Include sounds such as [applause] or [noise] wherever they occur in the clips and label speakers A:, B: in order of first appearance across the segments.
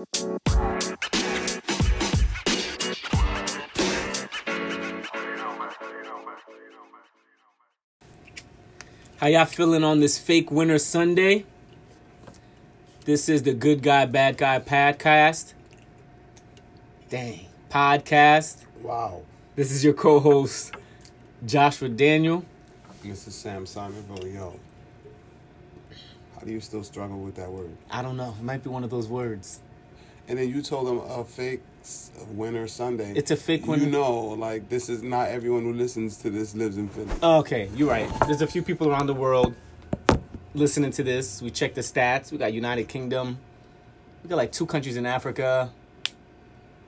A: How y'all feeling on this fake winter Sunday? This is the Good Guy Bad Guy podcast. Dang, podcast.
B: Wow.
A: This is your co-host Joshua Daniel.
B: This is Sam Simon, bro. Yo. How do you still struggle with that word?
A: I don't know. It might be one of those words.
B: And then you told them a fake winter Sunday.
A: It's a fake winter-
B: You know, like this is not everyone who listens to this lives in Philly.
A: Okay, you're right. There's a few people around the world listening to this. We checked the stats. We got United Kingdom. We got like two countries in Africa.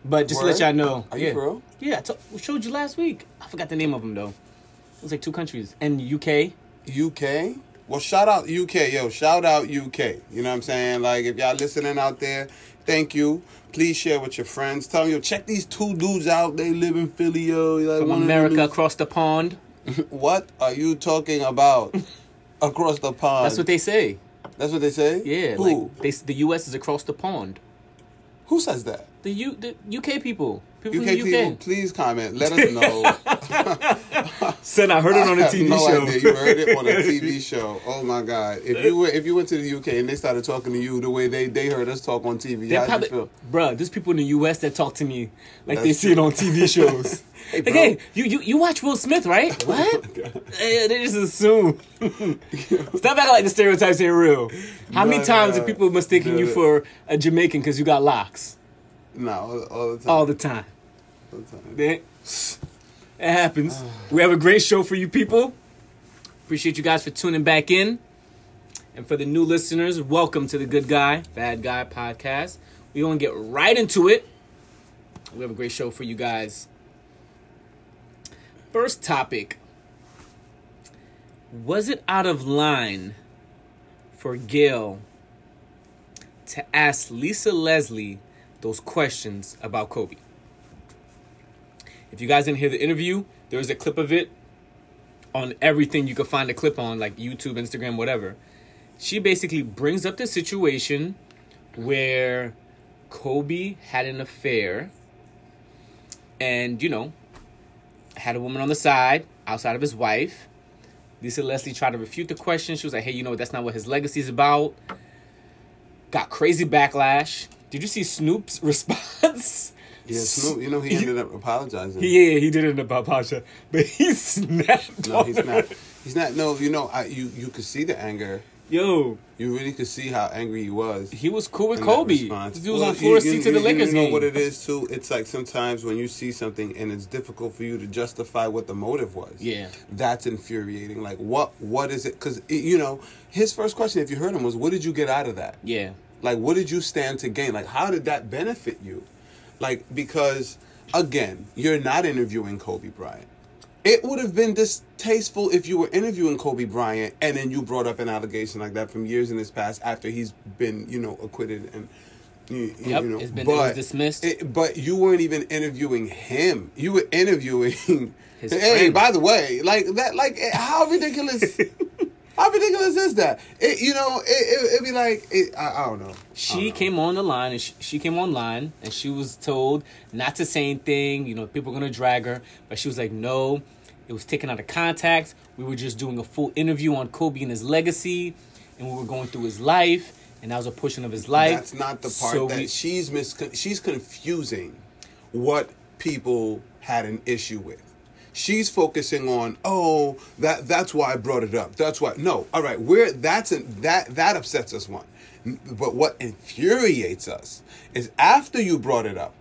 A: But just to let y'all know,
B: Are
A: yeah,
B: real?
A: yeah, I we showed you last week. I forgot the name of them though. It was like two countries and UK.
B: UK. Well, shout out UK, yo. Shout out UK. You know what I'm saying? Like, if y'all listening out there, thank you. Please share with your friends. Tell them, yo, check these two dudes out. They live in Philly, yo. Like,
A: From
B: one of them
A: America across the pond. [laughs]
B: What are you talking about? [laughs] Across the pond.
A: That's what they say.
B: That's what they say.
A: Yeah,
B: Who?
A: like they, the US is across the pond.
B: Who says that?
A: The U, the UK people, people
B: UK
A: from the UK.
B: people, please comment. Let us know. [laughs]
A: Said I heard it on a TV
B: no
A: show.
B: idea. You heard it on a [laughs] TV show. Oh my god! If you went, if you went to the UK and they started talking to you the way they they heard us talk on TV,
A: They
B: how'd
A: probably,
B: you feel?
A: bruh, there's people in the U.S. that talk to me like
B: That's
A: they see it on TV shows. [laughs]
B: Hey,
A: like, hey, you, you you watch Will Smith, right? [laughs] What? Eh, they just assume. Stop acting like the stereotypes ain't real. How many times
B: uh,
A: are people mistaking you for a Jamaican because you got locks
B: No, all, all the time.
A: all the time?
B: all the time.
A: They- It happens. We have a great show for you people. Appreciate you guys for tuning back in. And for the new listeners, welcome to the Good Guy, Bad Guy podcast. We're going to get right into it. We have a great show for you guys. First topic Was it out of line for Gayle to ask Lisa Leslie those questions about Kobe? If you guys didn't hear the interview, there is a clip of it on everything you could find a clip on, like YouTube, Instagram, whatever. She basically brings up the situation where Kobe had an affair and, you know, had a woman on the side outside of his wife. Lisa Leslie tried to refute the question. She was like, hey, you know, that's not what his legacy is about. Got crazy backlash. Did you see Snoop's [laughs] response?
B: Yeah, Snoop. You know he ended up apologizing.
A: Yeah, he did it about Pasha, but he [laughs] snapped.
B: no,
A: on
B: he's not. He's not. No, you know, I, you you could see the anger.
A: Yo,
B: You really could see how angry he was.
A: he was cool with Kobe. He was
B: Well,
A: on floor
B: you-
A: of the Lakers
B: You know
A: game.
B: what it is too. It's like sometimes when you see something and it's difficult for you to justify what the motive was.
A: Yeah.
B: that's infuriating. Like what? What is it? Because you know, his first question, if you heard him, was, "What did you get out of that?"
A: Yeah,
B: Like, what did you stand to gain? Like, how did that benefit you? Like, because again, you're not interviewing Kobe Bryant. It would have been distasteful if you were interviewing Kobe Bryant and then you brought up an allegation like that from years in his past after he's been, you know, acquitted and you,
A: Yep,
B: you know,
A: it's been- it was dismissed.
B: it- but you weren't even interviewing him. You were interviewing.
A: His [laughs]
B: hey,
A: friend.
B: by the way, like that, like how ridiculous. [laughs] How ridiculous is that? It, you know, it, it, it'd be like, it, I, I don't know.
A: She
B: don't know.
A: came on the line and she, she came online and she was told not to say anything. You know, people are gonna drag her, but she was like, no, it was taken out of context. We were just doing a full interview on Kobe and his legacy, and we were going through his life, and that was a portion of his life.
B: That's not the part
A: So
B: that
A: we-
B: she's mis. She's confusing what people had an issue with. She's focusing on, oh, that that's why I brought it up. That's why. No, all right, we're that's an, that that upsets us one. But what infuriates us is after you brought it up,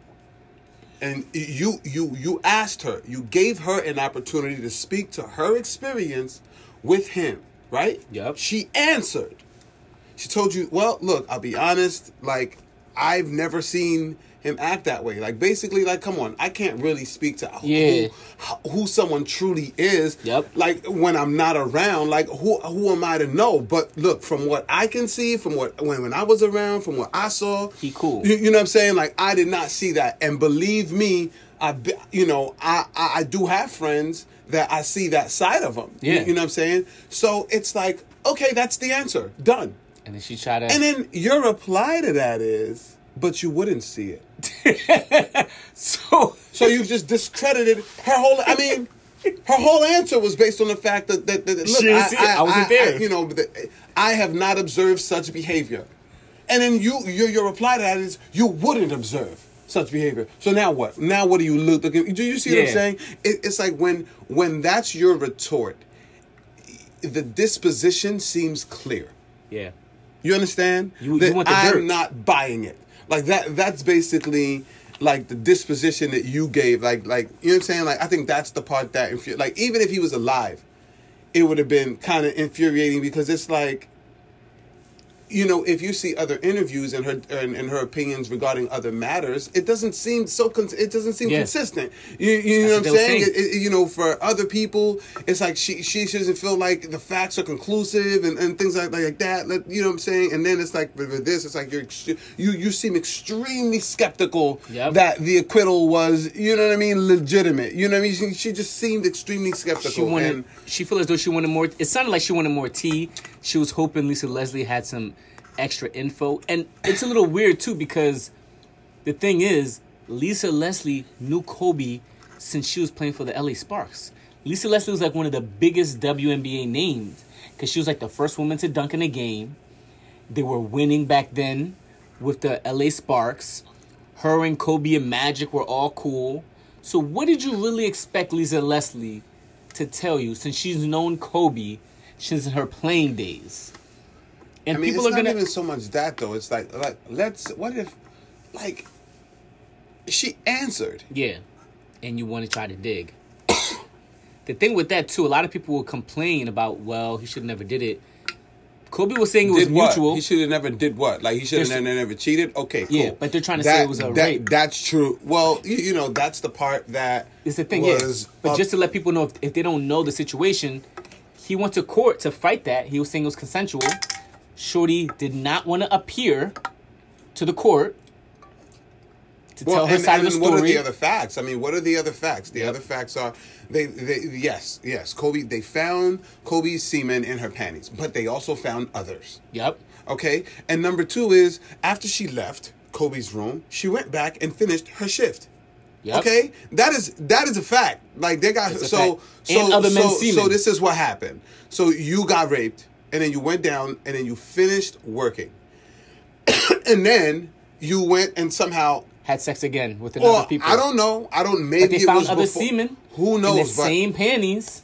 B: and you you you asked her, you gave her an opportunity to speak to her experience with him, right?
A: Yep.
B: She answered. She told you, well, look, I'll be honest, like I've never seen him act that way. Like basically, like come on, I can't really speak to who,
A: Yeah.
B: who, who someone truly is.
A: Yep.
B: Like when I'm not around, like who who am I to know? But look, from what I can see, from what when when I was around, from what I saw,
A: He cool.
B: You, you know what I'm saying? Like I did not see that, and believe me, I you know I, I I do have friends that I see that side of them. You-
A: Yeah.
B: you know what I'm saying? So it's like okay, that's the answer, done.
A: and then she tried to.
B: And then your reply to that is, but you wouldn't see it. [laughs]
A: So
B: So you just discredited her whole. I mean, her whole answer was based on the fact that that, that look,
A: She didn't see it. I wasn't there.
B: you know, that I have not observed such behavior, and then you your your reply to that is you wouldn't observe such behavior. So now what? Now what do you look? Do you see what I'm saying? It, it's like when when that's your retort, the disposition seems clear.
A: yeah,
B: You understand?
A: You- you
B: that
A: want the
B: I'm not buying it. Like that. That's basically like the disposition that you gave. Like like you know what I'm saying. Like I think that's the part that infu- like even if he was alive, it would have been kind of infuriating because it's like. You know, if you see other interviews and her and, and her opinions regarding other matters, it doesn't seem so. Cons- it doesn't seem
A: Yeah.
B: consistent. You, you know
A: That's
B: what I'm saying? It- it- you know, for other people, it's like she she doesn't feel like the facts are conclusive and, and things like like that. Like, You know what I'm saying? And then it's like with this, it's like you're you you seem extremely skeptical
A: Yep.
B: that the acquittal was you know what I mean legitimate. You know what I mean? She, she just seemed extremely skeptical.
A: she wanted.
B: and
A: she felt as though she wanted more. It sounded like she wanted more tea. She was hoping Lisa Leslie had some extra info, and it's a little weird too because the thing is, Lisa Leslie knew Kobe since she was playing for the LA Sparks. Lisa Leslie was like one of the biggest WNBA names because she was like the first woman to dunk in a game. They were winning back then with the LA Sparks. Her and Kobe and Magic were all cool. So what did you really expect Lisa Leslie to tell you since she's known Kobe since her playing days? And
B: I mean,
A: people
B: it's
A: are
B: not
A: gonna
B: even so much that though. It's like like let's what if like she answered.
A: Yeah. And you want to try to dig. [coughs] the thing with that too, a lot of people will complain about, well, he should have never did it. Kobe was saying it was
B: did what?
A: mutual.
B: He should have never did what? Like he should have never, never cheated. Okay, cool.
A: Yeah, but they're trying to say it was a
B: that-
A: rape.
B: That's true. Well, you, you know, that's the part that
A: It's the thing,
B: was
A: yeah. But just to let people know, if, if they don't know the situation, he went to court to fight that. He was saying it was consensual. Shorty did not want to appear to the court to tell her
B: and,
A: side
B: and
A: of the story.
B: what are the other facts? I mean, what are the other facts? The
A: Yep.
B: other facts are they, they yes, yes. Kobe they found Kobe's semen in her panties, but they also found others.
A: Yep.
B: Okay? And number 2 is after she left Kobe's room, she went back and finished her shift.
A: Yep.
B: Okay, that is that is a fact. Like they got so so so, so this is what happened. So you got raped, and then you went down, and then you finished working, [coughs] and then you went and somehow.
A: Had sex again with another
B: Or
A: people.
B: I don't know. I don't. Maybe
A: But they
B: it
A: found
B: was
A: other
B: before,
A: semen.
B: Who knows? But
A: same panties.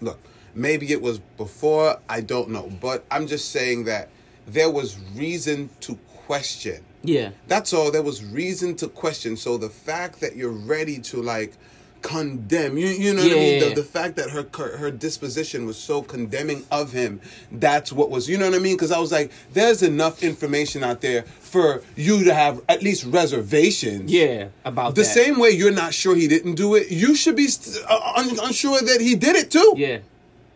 B: look, maybe it was before. I don't know. But I'm just saying that there was reason to question.
A: Yeah.
B: That's all. There was reason to question. So the fact that you're ready to like condemn, you you know what I mean?
A: Yeah.
B: The, the fact that her her her disposition was so condemning of him, that's what was. You know what I mean? Because I was like, there's enough information out there for you to have at least reservations.
A: Yeah. About
B: The
A: that.
B: same way you're not sure he didn't do it, you should be st- uh, un- unsure that he did it too.
A: Yeah.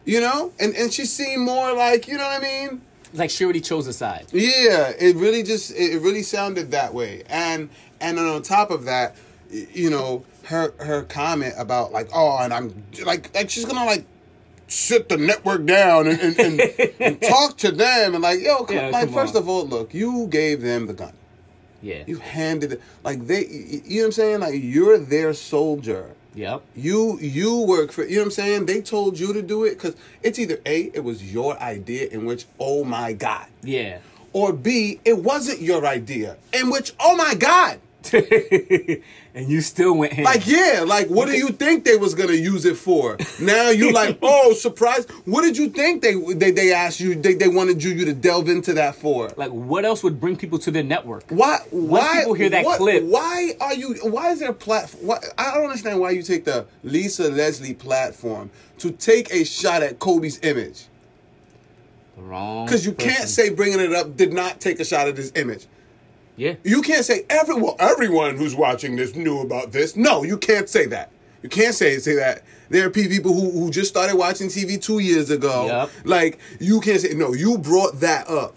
B: You know, and and she seemed more like you know what I mean.
A: Like she already chose a side.
B: Yeah, it really just it really sounded that way, and and then on top of that, you know her her comment about like oh and I'm like like she's gonna like sit the network down and and, and, [laughs] and talk to them and like yo come,
A: Yeah,
B: like
A: come
B: first
A: on.
B: of all look you gave them the gun
A: Yeah.
B: you handed it like they you know what I'm saying like you're their soldier
A: Yep.
B: you you work for you know what I'm saying they told you to do it because it's either a it was your idea in which oh my god
A: Yeah.
B: or B, it wasn't your idea. In which, oh my God, [laughs]
A: and you still went ham.
B: like yeah, like what do you think they was gonna use it for? Now you're like, [laughs] oh surprise! What did you think they they, they asked you they, they wanted you, you to delve into that for?
A: Like, what else would bring people to their network?
B: Why? Why?
A: people hear that
B: what-
A: clip-
B: Why are you? Why is there a platform? Why, I don't understand why you take the Lisa Leslie platform to take a shot at Kobe's image.
A: Wrong.
B: Because you can't say bringing it up did not take a shot at his image.
A: Yeah.
B: You can't say everyone everyone who's watching this knew about this. No, you can't say that. You can't say say that. There are people who, who just started watching TV two years ago.
A: Yep.
B: Like you can't say no. You brought that up.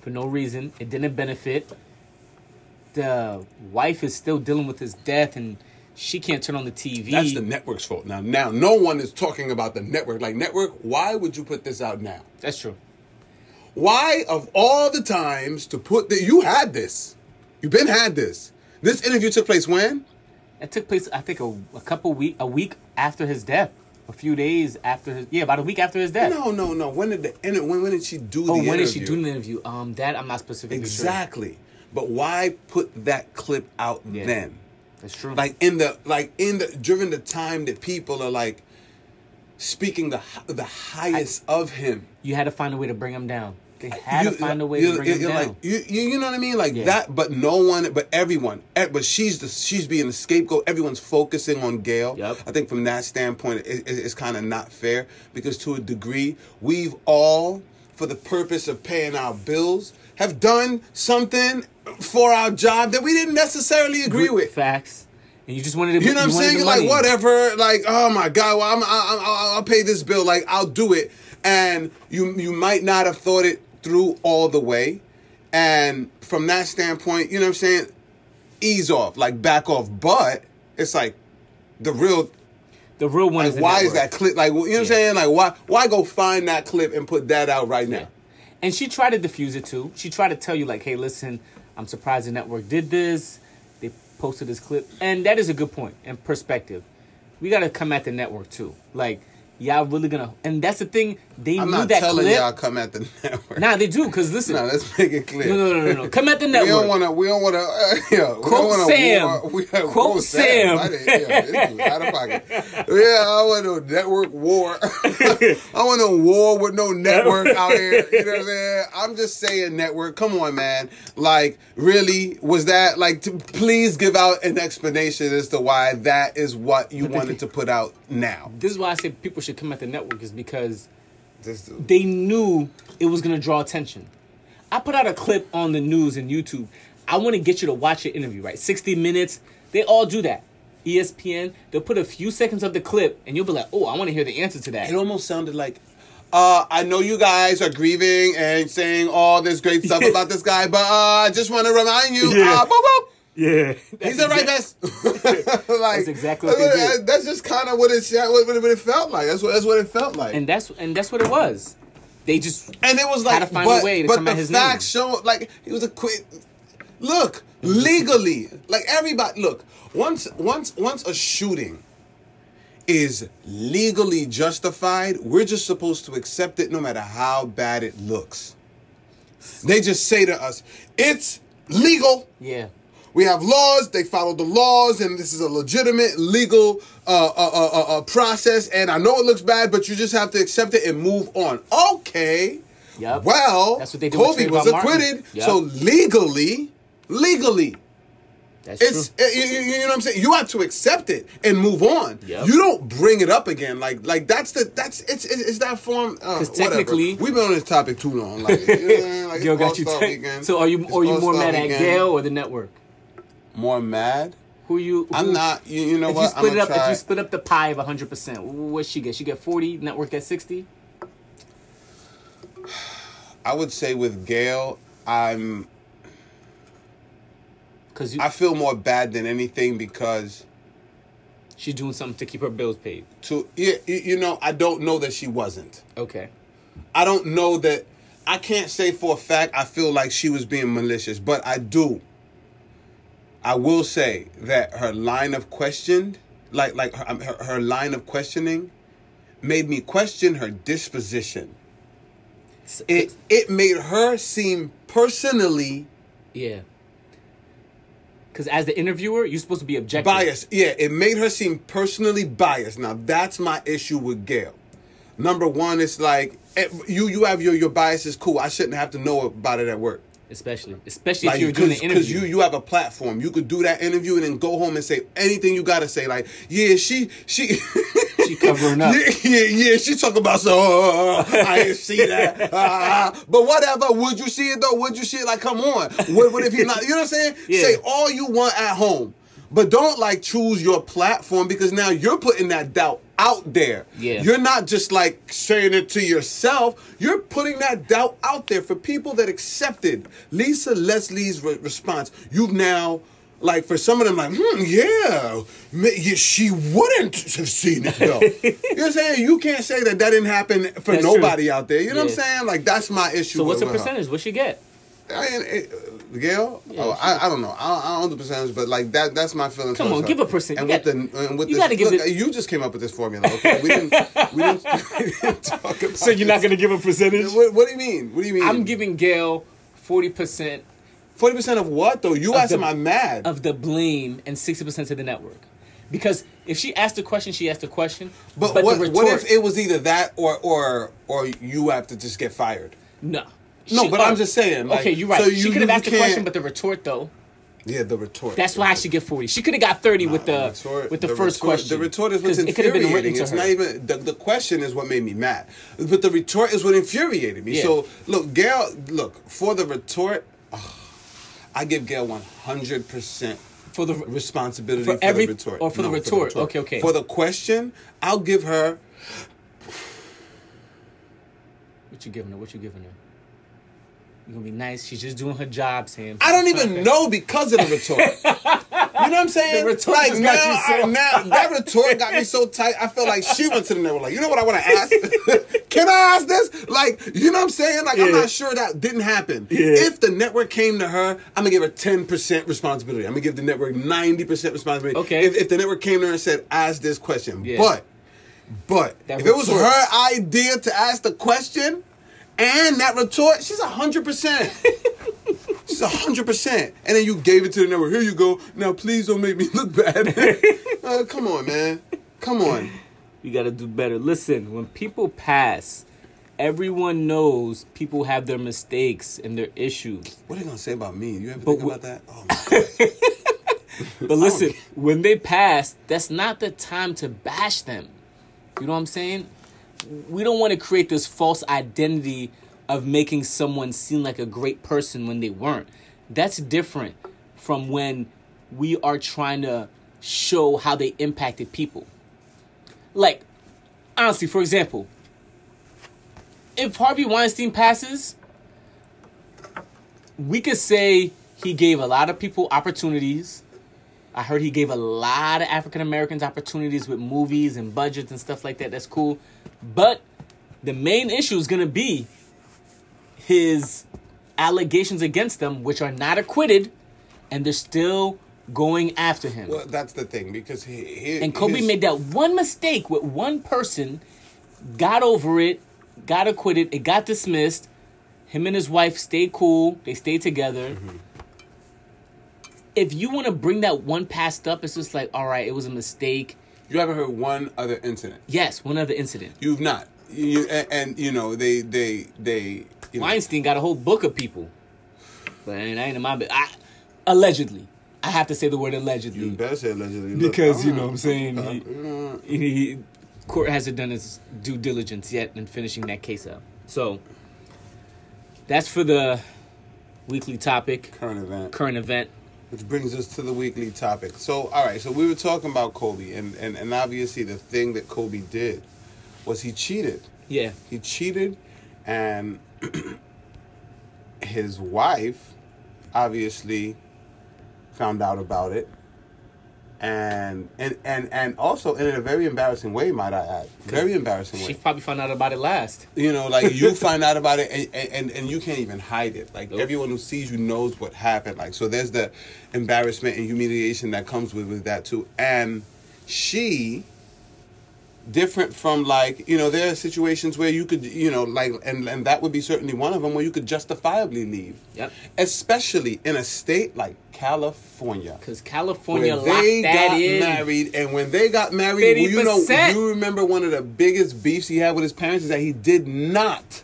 A: For no reason. It didn't benefit. The wife is still dealing with his death, and she can't turn on the TV.
B: That's the network's fault. Now, now no one is talking about the network. Like network, why would you put this out now?
A: That's true.
B: Why of all the times to put that you had this, You've been had this. This interview took place when?
A: It took place, I think, a, a couple week, a week after his death, a few days after his, yeah, about a week after his death.
B: No, no, no. When did the inter- when when did she do the
A: oh,
B: the
A: when
B: interview?
A: did she do the interview? Um, that I'm not specifically sure.
B: Exactly. But why put that clip out
A: Yeah.
B: then?
A: That's true.
B: Like in the like in the during the time that people are like speaking the the highest of him.
A: you had to find a way to bring him down. They had
B: You-
A: to find a way
B: you-
A: to bring him down.
B: Like, you, you know what I mean? Like
A: Yeah.
B: that, but no one, but everyone, but she's the she's being the scapegoat. Everyone's focusing on Gayle.
A: Yep.
B: I think from that standpoint, it, it- it's kind of not fair because to a degree, we've all, for the purpose of paying our bills, have done something for our job that we didn't necessarily agree with.
A: facts, and you just wanted to.
B: You know what I'm saying? Like whatever. Like oh my god, well, I'm, I, I, I'll pay this bill. Like I'll do it. And you you might not have thought it through all the way. And from that standpoint, you know what I'm saying? Ease off, like back off. But it's like the real.
A: The real one
B: Like
A: is
B: why is that clip? Like you know what I'm saying? Like why why go find that clip and put that out right now?
A: Yeah. And she tried to diffuse it too. She tried to tell you like, "Hey, listen, I'm surprised the network did this. They posted this clip." And that is a good point and perspective. We got to come at the network too. Like, y'all really gonna? And that's the thing. They
B: I'm
A: knew
B: not
A: that
B: telling
A: clip.
B: y'all come at the network.
A: Nah, they do. Cause listen, [laughs]
B: no, let's make it clear.
A: no, no, no, no, no. Come at the network.
B: We don't want to. We don't want to. Uh, yeah, we
A: Quote Sam. [laughs]
B: War, we,
A: Quote
B: quote
A: Sam.
B: I yeah, this out of pocket. Yeah, I want no network war. [laughs] I want no war with no network out here. You know what I'm saying? I'm just saying network. Come on, man. Like, really, was that like? To, please give out an explanation as to why that is what you wanted to put out now.
A: this is why I said people should come at the network is because they knew it was gonna draw attention. I put out a clip on the news and YouTube. I want to get you to watch your interview, right? 60 minutes. They all do that. ESPN, they'll put a few seconds of the clip and you'll be like, oh, I want to hear the answer to that.
B: It almost sounded like, uh, I know you guys are grieving and saying all this great stuff [laughs] about this guy, but uh, I just want to remind you,
A: Yeah.
B: uh, boop, boop,
A: Yeah.
B: he's the right best. [laughs] like,
A: That's exactly what they did.
B: That's just kind of what it what, what it felt like. That's what that's what it felt like.
A: And that's and that's what it was. They just
B: And it was like,
A: Had to find a
B: but,
A: way to
B: but
A: come
B: the
A: at his
B: facts show, like, he was a quick. Look, legally, like everybody, look. Once, once, once a shooting is legally justified, we're just supposed to accept it, no matter how bad it looks. They just say to us, "It's legal."
A: yeah.
B: We have laws. They follow the laws, and this is a legitimate legal uh, uh, uh, uh, uh, process. And I know it looks bad, but you just have to accept it and move on. Okay.
A: Yep.
B: Well,
A: That's what they do
B: Kobe was acquitted,
A: Yep.
B: so legally, legally,
A: That's
B: it's
A: true.
B: uh, you, you- know what I'm saying. You have to accept it and move on.
A: Yep.
B: You don't bring it up again. Like like that's the that's it's it's, it's that form. Uh,
A: 'Cause
B: whatever.
A: technically-
B: we've been on this topic too long. Like, [laughs] you know what I mean? like Gayle
A: got you.
B: All-Star
A: So are you
B: It's
A: are you more mad at
B: weekend.
A: Gayle or the network?
B: More mad.
A: Who you? Who,
B: I'm not. You, you know
A: If
B: what?
A: you split
B: I'm
A: it up,
B: gonna
A: if you split up the pie of 100, percent what she get? She get 40. Network get 60. [sighs]
B: I would say with Gayle, I'm.
A: Because you,
B: I feel more bad than anything because
A: she's doing something to keep her bills paid.
B: to yeah, you know, I don't know that she wasn't.
A: Okay.
B: I don't know that. I can't say for a fact I feel like she was being malicious, but I do. I will say that her line of question, like like her, her, her line of questioning, made me question her disposition. It it made her seem personally
A: yeah. Because as the interviewer, you're supposed to be objective.
B: biased. Yeah, it made her seem personally biased. Now that's my issue with Gayle. Number one, it's like eh, you you have your your biases. Cool. I shouldn't have to know about it at work.
A: Especially especially
B: Like,
A: if you're doing an
B: because you you have a platform, you could do that interview and then go home and say anything you gotta say. Like, yeah, she she [laughs]
A: She covering up.
B: Yeah, yeah, yeah. She talking about so uh, uh, uh, uh, I didn't see that. [laughs] Uh, but whatever. Would you see it though? Would you see it? Like, come on. What, what if he not? You know what I'm saying?
A: Yeah.
B: Say all you want at home, but don't like choose your platform because now you're putting that doubt out there.
A: Yeah.
B: You're not just like saying it to yourself. You're putting that doubt out there for people that accepted Lisa Leslie's re- response. You've now. Like for some of them, like, hmm, yeah, yeah, she wouldn't have seen it though. [laughs] you know what I'm saying? You can't say that that didn't happen for
A: That's true.
B: nobody out there. You know what I'm saying? Like that's my issue.
A: so what's the
B: with- with her.
A: percentage? What she get?
B: I mean, it, Gayle? oh, I, I don't know. I, I don't know the percentage, but like that that's my feeling.
A: Come on,
B: her.
A: give a percent.
B: And
A: You
B: with
A: got-
B: the and with
A: you
B: this,
A: gotta give
B: look,
A: it-
B: You just came up with this formula. Okay, we didn't. we didn't, [laughs] we didn't talk about.
A: So you're not gonna give a percentage?
B: What, what do you mean? What do you mean?
A: I'm giving Gayle forty percent
B: forty percent of what though. You asked him. I'm mad.
A: of the blame and sixty percent to the network. Because if she asked a question, she asked a question.
B: but
A: the
B: what?
A: retort-
B: What if it was either that or or or you have to just get fired?
A: No.
B: No,
A: She-
B: but
A: oh,
B: I'm just saying, like,
A: okay, you're right.
B: so
A: she could have asked the question, but the retort though.
B: Yeah, the retort.
A: That's why I should get forty. She could have got thirty with the
B: retort-
A: with the, first
B: retort-
A: question.
B: The retort is what's
A: 'Cause it could have been
B: infuriating.
A: written to
B: It's
A: her.
B: not even the, the question is what made me mad, but the retort is what infuriated me.
A: Yeah.
B: So look, Gayle, look for the retort. ugh, I give Gayle one hundred percent
A: for the
B: responsibility
A: For
B: for,
A: every- oh,
B: the retort.
A: or for the retort. Okay, okay.
B: For the question, I'll give her.
A: What you giving her? What you giving her? You gonna be nice? She's just doing her job, Sam.
B: I don't even know because of the retort. [laughs] you know what I'm saying?
A: The retort
B: like now,
A: got you so-
B: I- now [laughs] that retort got me so tight. I felt like she went to the network. Like, you know what I want to ask? [laughs] Can I ask this? Like, you know what I'm saying? Like, I'm not sure that didn't happen.
A: Yeah.
B: If the network came to her, I'm gonna give her 10 percent responsibility. I'm gonna give the network 90 percent responsibility.
A: Okay.
B: If, if the network came to her and said, "Ask this question,"
A: Yeah.
B: but, but
A: That
B: if it was her idea to ask the question. And that retort, she's hundred percent. [laughs] She's hundred percent. And then you gave it to the network. Here you go. Now please don't make me look bad. [laughs] uh, come on, man. Come on.
A: You gotta do better. Listen, when people pass, everyone knows people have their mistakes and their issues.
B: What are you gonna say about me? You ever
A: But
B: think about that? Oh my god. [laughs]
A: But listen, when they pass, that's not the time to bash them. You know what I'm saying? We don't want to create this false identity of making someone seem like a great person when they weren't. That's different from when we are trying to show how they impacted people. Like, honestly, for example, if Harvey Weinstein passes, we could say he gave a lot of people opportunities. I heard he gave a lot of African Americans opportunities with movies and budgets and stuff like that. That's cool. But the main issue is going to be his allegations against them, which are not acquitted, and they're still going after him.
B: Well, that's the thing because he, he
A: And Kobe
B: his-
A: made that one mistake with one person, got over it, got acquitted, it got dismissed. Him and his wife stayed cool, they stayed together.
B: Mm-hmm.
A: If you want to bring that one past up, it's just like, all right, it was a mistake.
B: You haven't heard one other incident.
A: Yes, one other incident.
B: You've not. You and, and you know they they they. You know,
A: Weinstein got a whole book of people. But ain't, ain't in my bit. I, allegedly. I have to say the word allegedly.
B: you better say allegedly look,
A: because you
B: uh,
A: know what I'm saying
B: uh,
A: he, he, he- court hasn't done its due diligence yet in finishing that case up. So that's for the weekly topic,
B: current event.
A: current event.
B: Which brings us to the weekly topic. So, all right, so we were talking about Kobe, and, and, and obviously the thing that Kobe did was he cheated.
A: Yeah,
B: He cheated, and [clears throat] his wife obviously found out about it. And, and and and also in a very embarrassing way, might I add, very embarrassing way.
A: she probably found out about it last.
B: You know, like you [laughs] find out about it and, and, and you can't even hide it. Like
A: Nope.
B: everyone who sees you knows what happened. Like so there's the embarrassment and humiliation that comes with, with that too. And she different from like, you know, there are situations where you could, you know, like and, and that would be certainly one of them where you could justifiably leave.
A: Yep.
B: Especially in a state like California.
A: Because California
B: they
A: that
B: got
A: in.
B: married, and when they got married, well, you know, you remember one of the biggest beefs he had with his parents is that he did not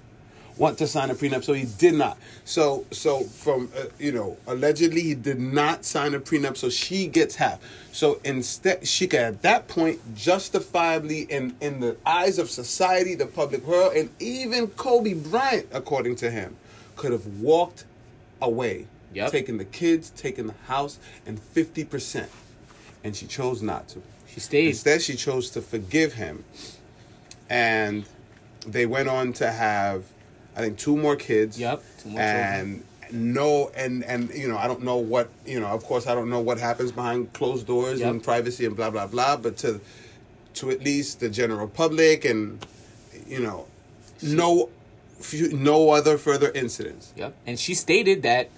B: want to sign a prenup, so he did not. So, so from uh, you know, allegedly he did not sign a prenup, so she gets half. So instead, she could at that point justifiably, in in the eyes of society, the public world, and even Kobe Bryant, according to him, could have walked away,
A: Yep.
B: taken the kids, taken the house, and fifty percent, and she chose not to.
A: She stayed.
B: Instead, she chose to forgive him, and they went on to have, I think, two more kids.
A: Yep, two more
B: and no, and and you know, I don't know what you know. Of course, I don't know what happens behind closed doors
A: Yep.
B: and privacy and blah blah blah. But to to at least the general public and you know, no, few, no other further incidents.
A: Yep. And she stated that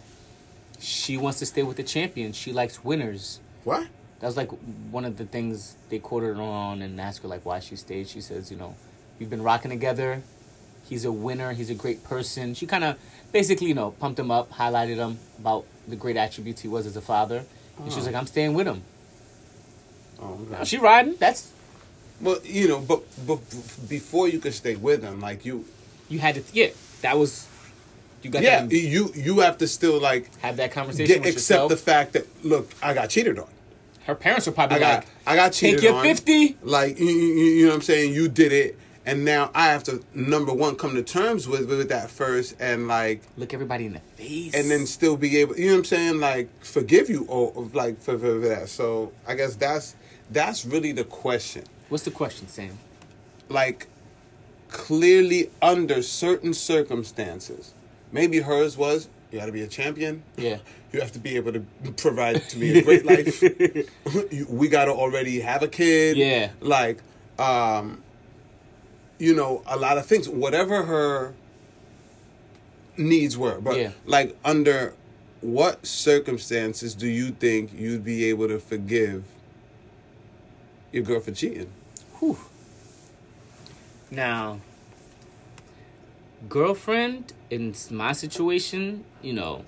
A: She wants to stay with the champion. She likes winners.
B: What?
A: That was like one of the things they quoted her on and asked her like why she stayed. She says, you know, we've been rocking together. He's a winner. He's a great person. She kind of basically, you know, pumped him up, highlighted him about the great attributes he was as a father. And she was
B: Oh.
A: like, I'm staying with him.
B: Oh, okay.
A: Now, she riding. That's
B: Well, you know, but, but before you could stay with him, like you,
A: you had to. Yeah, that was. You got
B: yeah, you you have to still like
A: have that conversation
B: get, accept
A: yourself.
B: the fact that look, I got cheated on.
A: Her parents were probably
B: I got
A: like,
B: I got cheated
A: "Take your
B: on.
A: 50.
B: Like you, you, you know what I'm saying? You did it, and now I have to number one come to terms with with that first, and like
A: look everybody in the face,
B: and then still be able, you know what I'm saying? Like forgive you or like for, for that. So I guess that's that's really the question.
A: What's the question, Sam?
B: Like clearly under certain circumstances, maybe hers was you got to be a champion.
A: Yeah.
B: You have to be able to provide to me a great life. [laughs] We got to already have a kid.
A: Yeah.
B: Like, um, you know, a lot of things. Whatever her needs were, but
A: Yeah.
B: like under what circumstances do you think you'd be able to forgive your girl for cheating?
A: Whew. Now, girlfriend in my situation, you know,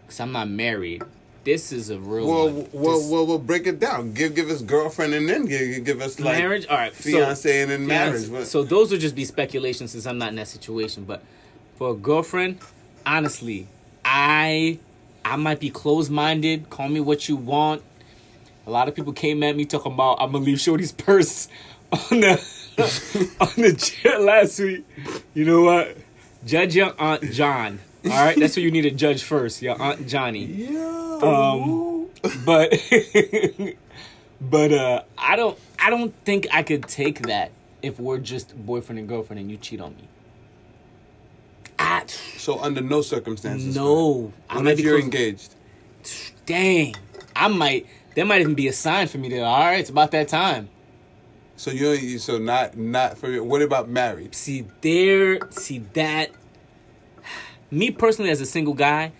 A: because I'm not married. This is a real
B: Well,
A: one.
B: well,
A: This-
B: well, well, break it down. Give give us girlfriend and then give, give us like
A: marriage. All right, so-
B: fiance and then marriage.
A: So those would just be speculation since I'm not in that situation. But for a girlfriend, honestly, I I might be closed minded. Call me what you want. A lot of people came at me talking about I'm gonna leave Shorty's purse [laughs] on the [laughs] on the chair last week. You know what? Judge your aunt John. All right, that's what you need to judge first. Your aunt Johnny
B: yeah.
A: Um, but [laughs] but uh i don't i don't think i could take that if we're just boyfriend and girlfriend and you cheat on me I,
B: so under no circumstances.
A: no i might
B: if
A: be
B: you're
A: close-
B: engaged?
A: dang i might there might even be a sign for me to all right it's about that time
B: So you're you- so not not for what about married?
A: see there see that me personally as a single guy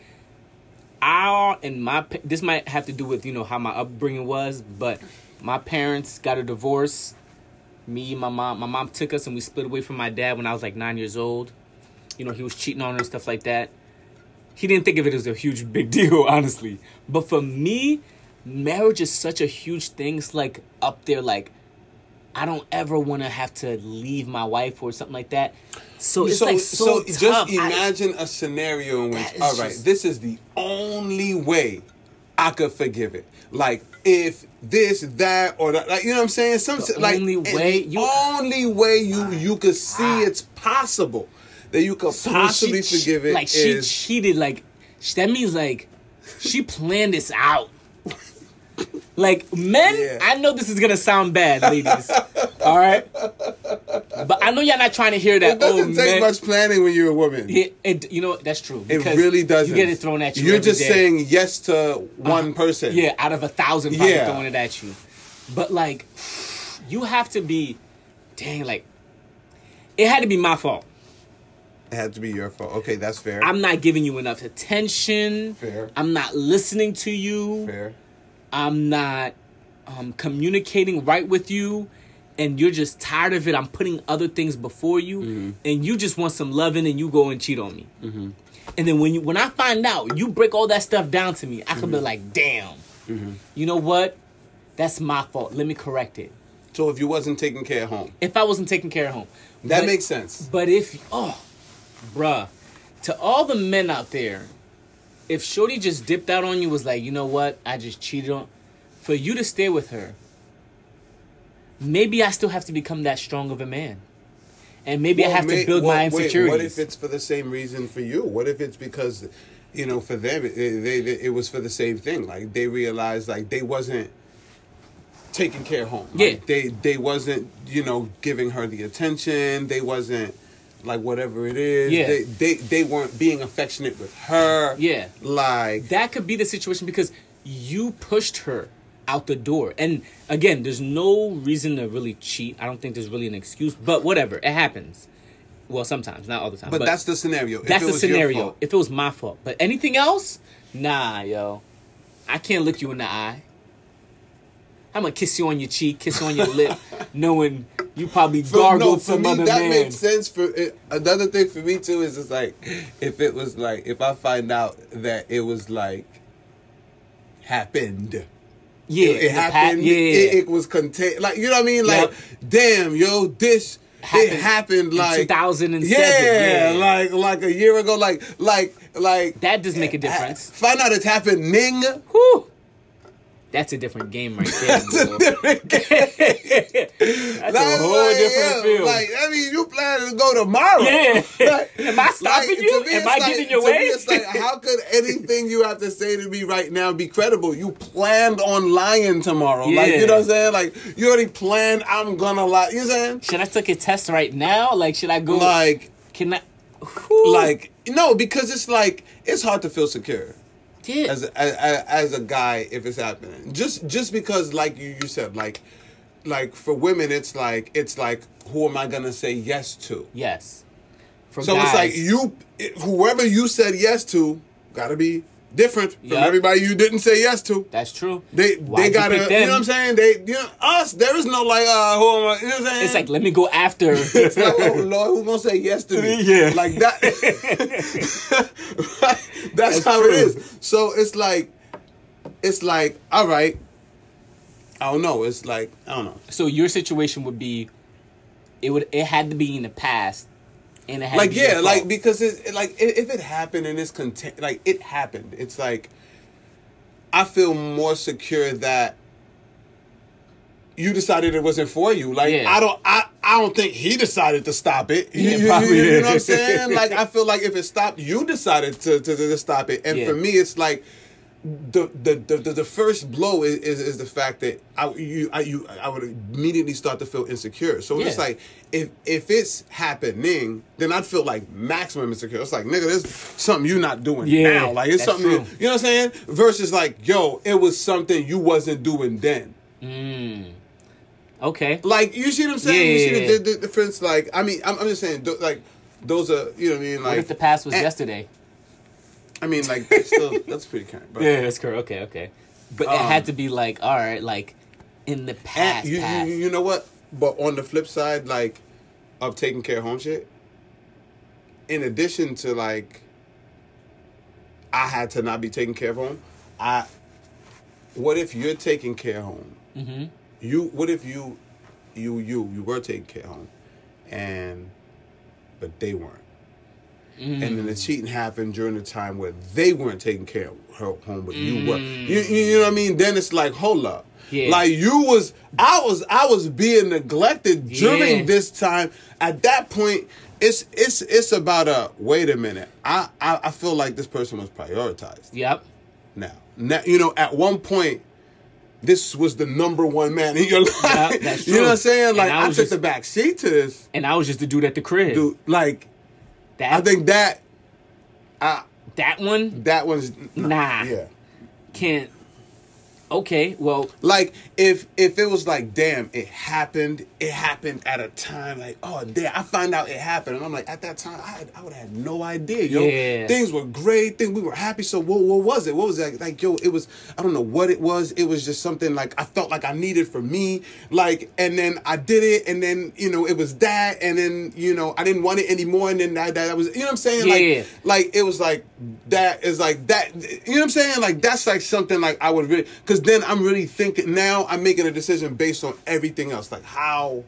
A: i and my this might have to do with you know how my upbringing was but my parents got a divorce. Me my mom my mom took us and we split away from my dad when i was like nine years old. You know he was cheating on her and stuff like that. He didn't think of it as a huge big [laughs] deal honestly. But for me marriage is such a huge thing. It's like up there like I don't ever want to have to leave my wife or something like that. So it's like so,
B: just
A: tough. I-
B: imagine a scenario in which
A: is
B: all right,
A: just-
B: this is the only way I could forgive it. Like if this, that, or that, like you know what I'm saying? Some
A: The
B: like
A: only way you-
B: only way you ah, you could see ah. it's possible that you could
A: so
B: possibly
A: she
B: forgive it
A: Like she cheated. Like that means like she planned this out. Like men,
B: Yeah.
A: I know this is gonna sound bad, ladies. [laughs] all right, but I know y'all not trying to hear that.
B: it doesn't
A: oh,
B: take
A: men,
B: much planning when you're a woman.
A: It, it, you know that's true.
B: It really doesn't.
A: You get it thrown at you.
B: You're just
A: day.
B: saying yes to uh-huh. one person.
A: Yeah, out of a thousand probably
B: Yeah.
A: throwing it at you. But like you have to be dang like it had to be my fault.
B: It had to be your fault. Okay, that's fair.
A: I'm not giving you enough attention.
B: Fair.
A: I'm not listening to you.
B: fair.
A: I'm not um, communicating right with you. And you're just tired of it. I'm putting other things before you,
B: Mm-hmm.
A: and you just want some loving, and you go and cheat on me. And then when you when I find out, you break all that stuff down to me. I could be
B: Mm-hmm.
A: like, damn. You know what? That's my fault. Let me correct it.
B: So if you wasn't taking care of home,
A: If I wasn't taking care of home,
B: that
A: But-
B: makes sense.
A: But if oh, bruh, to all the men out there, if Shorty just dipped out on you, was like, you know what, I just cheated on, for you to stay with her, maybe I still have to become that strong of a man, and maybe I have
B: may-
A: to build
B: well,
A: my
B: wait,
A: insecurities.
B: what if it's for the same reason for you? What if it's because, you know, for them it, they, they, it was for the same thing? Like they realized like they wasn't taking care of home. Like,
A: Yeah.
B: they they wasn't you know giving her the attention. They wasn't like whatever it is.
A: Yeah.
B: They they they weren't being affectionate with her.
A: Yeah.
B: Like
A: that could be the situation because you pushed her out the door. And again, there's no reason to really cheat. I don't think there's really an excuse, but whatever, it happens. Well, sometimes, not all the time.
B: but, that's the scenario. If
A: that's the scenario. If it was my fault, but anything else, Nah, yo. I can't look you in the eye. I'm gonna kiss you on your cheek, kiss you on your lip, [laughs] knowing you probably
B: For-
A: gargled
B: no, for
A: some
B: me,
A: other
B: that
A: man.
B: makes sense. For it, another thing for me too is just like if it was like if I find out that it was like happened.
A: Yeah,
B: it,
A: pat-
B: happened.
A: yeah,
B: It, it was contained. Like you know what I mean? Like,
A: Yep.
B: damn, yo, this
A: Happened
B: it happened like
A: 2007,
B: Yeah,
A: yeah.
B: like like a year ago. Like like like
A: That does make a eh, difference.
B: Eh, find out it's happening.
A: Whew. That's a different game right [laughs] there.
B: That's
A: bro.
B: a different [laughs] game.
A: That's a whole
B: like,
A: different
B: yeah,
A: feel.
B: Like I mean, you planning to go tomorrow?
A: Yeah. [laughs]
B: Like-
A: Am I stopping
B: like,
A: you? Am I getting in your way?
B: It's like how could anything you have to say to me right now be credible? You planned on lying tomorrow. Like you know what I'm saying? Like you already planned. I'm gonna lie. You know saying?
A: should I take a test right now? Like, should I go?
B: Like
A: can I? Whew.
B: like no, because it's like it's hard to feel secure.
A: Yeah.
B: as a, as, as a guy if it's happening just just because like you, you said like like for women it's like it's like who am i gonna say yes to
A: yes. For
B: so it's like you whoever you said yes to gotta be different from
A: Yep.
B: everybody you didn't say yes to
A: That's true.
B: they
A: Why'd
B: they gotta you, know what i'm saying they you know us there is no like uh who am i you know what i'm saying
A: It's like let me go after. [laughs]
B: it's like, oh Lord, who gonna say yes to me? [laughs]
A: Yeah.
B: Like that. [laughs] That's,
A: That's
B: how
A: true.
B: it is. So it's like, it's like, all right. I don't know. It's like, I don't know.
A: so your situation would be, it would it had to be in the past, and it had
B: Like,
A: to be
B: yeah, like because it's like if it happened and it's content, like it happened. It's like I feel more secure that you decided it wasn't for you. Like
A: Yeah.
B: I don't, I, I don't think he decided to stop it. You,
A: Yeah, probably,
B: you- you
A: yeah.
B: know what I'm [laughs] saying? Like I feel like if it stopped, you decided to to, to stop it. And
A: Yeah.
B: for me, it's like the the the, the, first blow is, is is the fact that I you I you I would immediately start to feel insecure. So it's like if if it's happening, then I'd feel like maximum insecure. It's like nigga, there's something you're not doing
A: Yeah,
B: now. Like it's something you, you know what I'm saying. Versus like yo, it was something you wasn't doing then. Hmm.
A: okay.
B: Like you see what I'm saying?
A: Yeah,
B: you
A: yeah,
B: see
A: yeah.
B: the, the, the difference? Like I mean, I'm, I'm just saying, like those are you know what I mean. Like
A: what if the past was
B: and-
A: yesterday?
B: I mean, like that's still [laughs] that's pretty current. But
A: Yeah, that's correct. Okay, okay. But it
B: Um,
A: had to be like, all right, like in the past.
B: you,
A: past.
B: you you know what? But on the flip side, like of taking care of home shit, in addition to like I had to not be taking care of home, I what if you're taking care of home?
A: mm-hmm.
B: You what if you you you you were taking care of home and but they weren't. And then the mm. cheating happened during the time where they weren't taking care of her home, but you were. Mm. You, you, know what I mean? Then it's like, hold up.
A: Yeah.
B: Like you was, I was, I was being neglected during
A: Yeah.
B: this time. At that point, it's it's it's about a wait a minute. I I, I feel like this person was prioritized
A: Yep.
B: now. Now you know at one point. This was the number one man in your [laughs] life.
A: That's
B: You know what I'm saying? Like
A: I
B: I, took
A: just-
B: the back seat to this,
A: And I was just the dude at the crib.
B: dude. Like
A: that,
B: I think that, I
A: that one
B: that one's
A: Nah.
B: Yeah.
A: can't. Okay, well,
B: Like if if it was like, damn, it happened. It happened at a time like, oh damn, I find out it happened, and I'm like, at that time, I had, I would have had no idea, yo.
A: Yeah.
B: Things were great. Things we were happy. So what what was it? What was that? like? Yo, it was I don't know what it was. It was just something like I felt like I needed for me. Like and then I did it, and then you know it was that, and then you know I didn't want it anymore, and then that that was you know what I'm saying?
A: Yeah.
B: Like like it was like that is like that you know what i'm saying like that's like something like i would really because then i'm really thinking now i'm making a decision based on everything else like how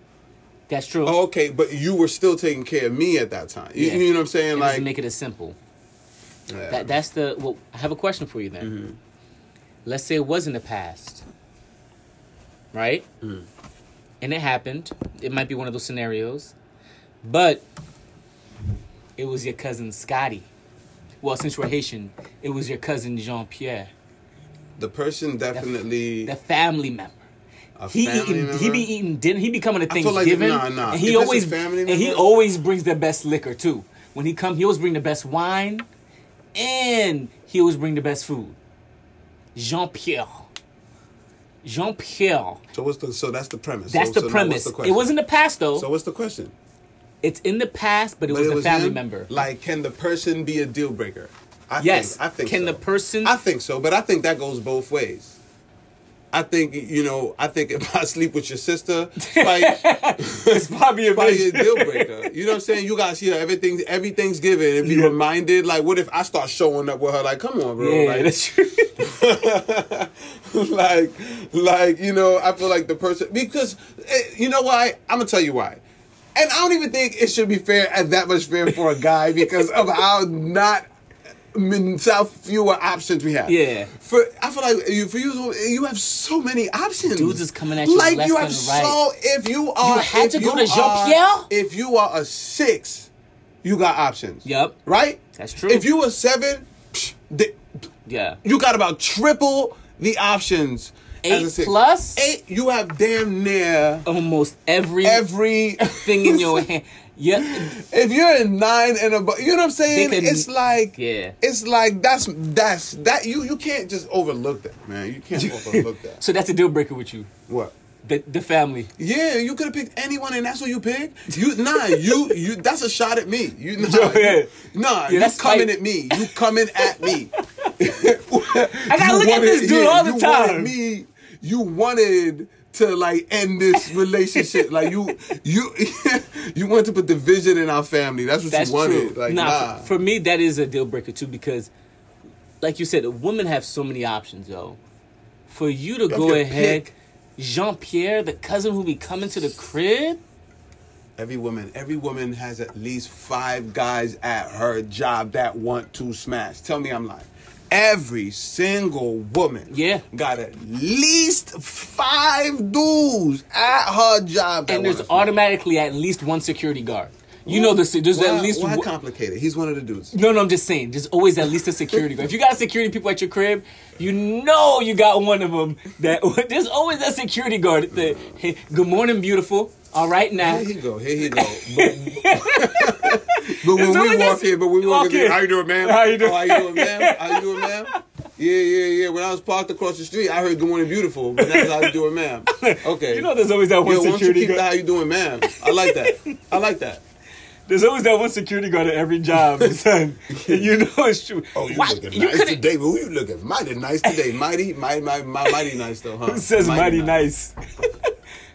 A: that's true.
B: oh, okay but you were still taking care of me at that time you,
A: Yeah.
B: you know what i'm saying
A: It
B: like
A: make it as simple.
B: yeah.
A: That that's the. Well, I have a question for you then.
B: Mm-hmm.
A: Let's say it was in the past, right?
B: Mm.
A: And it happened. It might be one of those scenarios, but it was your cousin Scotty. Well, since we're Haitian, it was your cousin Jean Pierre,
B: the person definitely
A: the family member. He eating,
B: member.
A: he be eating dinner. He be coming to
B: feel like-
A: Thanksgiving,
B: nah, nah.
A: and he
B: a
A: always
B: family
A: and he always brings the best liquor too. When he come, he always bring the best wine, and he always bring the best food. Jean Pierre, Jean Pierre.
B: so what's the so that's the premise
A: That's
B: so,
A: the
B: so
A: premise.
B: the
A: it was in the past though.
B: so what's the question
A: it's in the past, but it
B: But
A: was a family
B: him?
A: member.
B: like can the person be a deal breaker I
A: yes.
B: think, I think
A: Can
B: so.
A: the person?
B: I think so, but I think that goes both ways. I think you know. I think if I sleep with your sister, like [laughs]
A: it's probably a
B: probably a
A: big
B: deal breaker. You know what I'm saying? You guys hear everything. Everything's given, and be
A: Yeah.
B: reminded. Like, what if I start showing up with her? Like, come on, bro.
A: Yeah,
B: like,
A: that's true. [laughs]
B: like, like you know, I feel like the person because eh, you know why? I'm gonna tell you why. And I don't even think it should be fair and that much fair for a guy because of how not How fewer options we have.
A: Yeah.
B: For I feel like you for you you have so many options.
A: Dudes is coming at you
B: like you have
A: and right.
B: so if you are
A: you
B: had
A: to go to Jean-Pierre?
B: are- If you are a six, you got options.
A: Yep.
B: Right.
A: That's true.
B: If you were seven, psh, the-
A: Yeah.
B: you got about triple the options. as
A: Eight plus?
B: Eight, you have damn near
A: Almost every
B: every
A: thing in your [laughs] hand. Yeah.
B: If you're in nine and above, you know what I'm saying?
A: Can-
B: it's like,
A: Yeah.
B: it's like that's that's that you you can't just overlook that, man. You can't overlook that. [laughs]
A: So that's a deal breaker with you.
B: What?
A: The the family.
B: Yeah, you could have picked anyone, and that's what you picked. You nah, you you. That's a shot at me. You nah,
A: Yo, yeah.
B: you, nah. you
A: that's
B: coming at me. You coming at me. [laughs] [laughs]
A: I gotta look at this dude all the
B: you
A: time.
B: Wanted me, you wanted to like end this [laughs] relationship. like you, you, [laughs] you want to put division in our family. That's what
A: That's
B: you wanted.
A: true.
B: Like
A: nah,
B: nah.
A: For, for me, that is a deal breaker too because, like you said, women have so many options, yo. For you to go ahead. Jean Pierre, the cousin who be coming to the crib,
B: Every woman, every woman has at least five guys at her job that want to smash. Tell me I'm lying. Every single woman,
A: Yeah.
B: got at least five dudes at her job.
A: And there's automatically at least one security guard. You know this. There's
B: why,
A: at least
B: why complicated. He's one of the dudes.
A: No, no, I'm just saying. There's always at least a security guard. If you got security people at your crib, you know you got one of them. That [laughs] there's always a security guard. That, hey, good morning, beautiful. All right now.
B: Here he go. Here he go. But, [laughs] when we walk in, but we walk in, how you doing, man?
A: How you doing?
B: Oh, how you doing, man? How you doing, ma'am? Yeah, yeah, yeah. When I was parked across the street, I heard "Good morning, beautiful," but that's how you doing, ma'am. [laughs] Okay.
A: You know, there's always that one
B: Yo, don't you
A: security
B: keep the
A: guard.
B: how you doing, ma'am? I like that. I like that.
A: There's always that one security guard at every job, [laughs] son. You know it's true.
B: Oh, you
A: Why-
B: looking
A: you
B: nice
A: couldn't-
B: today, but who you looking mighty nice today? Mighty, mighty, mighty, mighty, mighty nice though, huh?
A: It says mighty nice.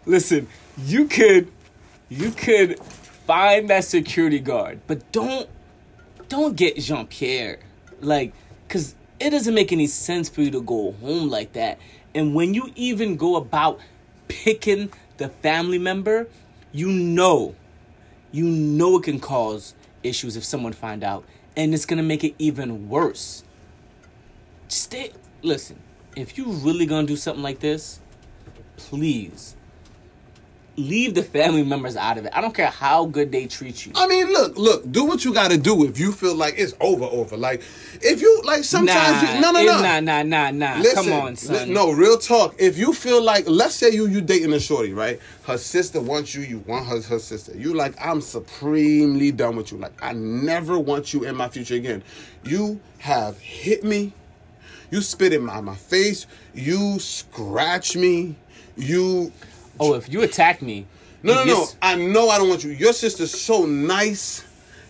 A: Listen, you could, you could find that security guard, but don't, don't get Jean Pierre, like, cause it doesn't make any sense for you to go home like that. And when you even go about picking the family member, you know, you know it can cause issues if someone find out, and it's gonna make it even worse. Stay. Listen, if you really gonna do something like this, please leave the family members out of it. I don't care how good they treat you.
B: I mean, look, look, do what you got to do if you feel like it's over, over. Like, if you like, sometimes
A: nah,
B: you, no, no, no,
A: nah, nah, nah, nah.
B: Listen,
A: Come on,
B: li-
A: son.
B: no, real talk. If you feel like, let's say you you dating a shorty, right? Her sister wants you. You want her her sister. You like, I'm supremely done with you. Like, I never want you in my future again. You have hit me. You spit in my, my face. You scratch me. You
A: Oh, if you attack me,
B: no, no, no. I know I don't want you. Your sister's so nice.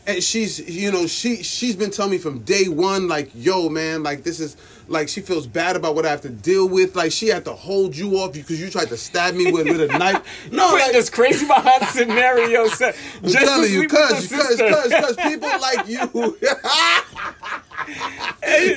B: And she's, you know, she she's been telling me from day one, like, yo, man, like this is like she feels bad about what I have to deal with. Like she had to hold you off because you tried to stab me with, with a knife. [laughs] No, like,
A: this crazy behind scenario. Son.
B: I'm
A: Just
B: telling you, cause, cause, cause, cause people like you. [laughs] [laughs]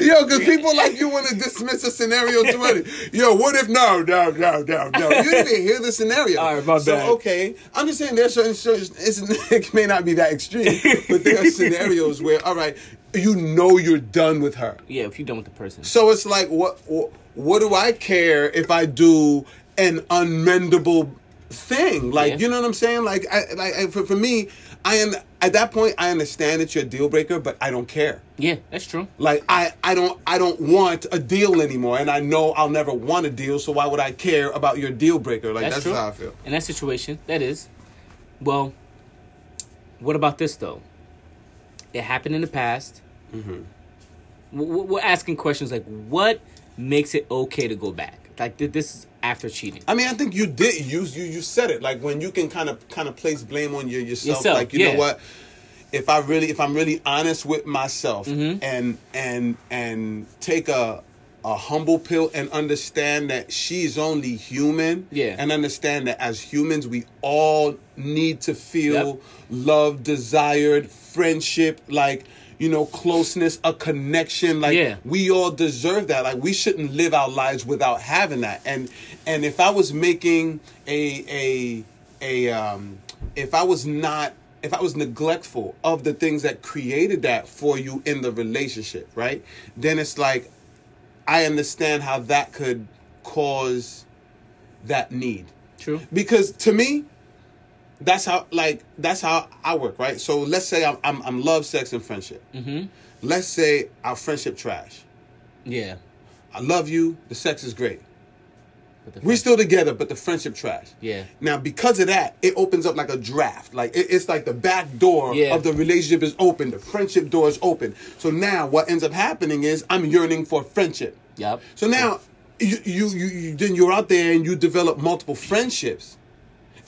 B: Yo, cause people like you want to dismiss a scenario too early. Yo, what if no, no, no, no, no? You didn't even hear the scenario.
A: All right, my
B: so,
A: bad.
B: okay, I'm just saying there's certain, certain it's, it may not be that extreme, but there are scenarios where, all right, you know you're done with her.
A: Yeah, if you're done with the person.
B: So it's like, what, what, what do I care if I do an unmendable thing? Like,
A: Yeah.
B: you know what I'm saying? Like, I, like for, for me, I am at that point. I understand that you're a deal breaker, but I don't care.
A: Yeah, that's true.
B: Like, I, I don't, I don't want a deal anymore, and I know I'll never want a deal. So why would I care about your deal breaker? Like,
A: That's,
B: that's, how I feel.
A: In that situation, that is. Well, what about this though? It happened in the past.
B: Mm-hmm.
A: We're asking questions like, what makes it okay to go back? Like th- this is after cheating.
B: I mean, I think you did. You you you said it. Like when you can kind of kind of place blame on your yourself.
A: Yourself,
B: like you
A: yeah.
B: know what. if I really if I'm really honest with myself
A: Mm-hmm.
B: and and and take a a humble pill and understand that she's only human
A: Yeah.
B: and understand that as humans we all need to feel
A: Yep.
B: love desired friendship like you know closeness a connection like
A: Yeah.
B: we all deserve that like we shouldn't live our lives without having that and and if i was making a a a um if i was not if i was neglectful of the things that created that for you in the relationship right then it's like i understand how that could cause that need
A: True.
B: because to me that's how like that's how i work right so let's say i'm i'm, I'm love sex and friendship
A: Mm-hmm.
B: let's say our friendship trash
A: Yeah.
B: i love you the sex is great we're still together but the friendship trash
A: Yeah.
B: now because of that it opens up like a draft like it, it's like the back door
A: Yeah.
B: of the relationship is open the friendship door is open so now what ends up happening is i'm yearning for friendship
A: Yep.
B: so now you, you, you, you then you're out there and you develop multiple friendships.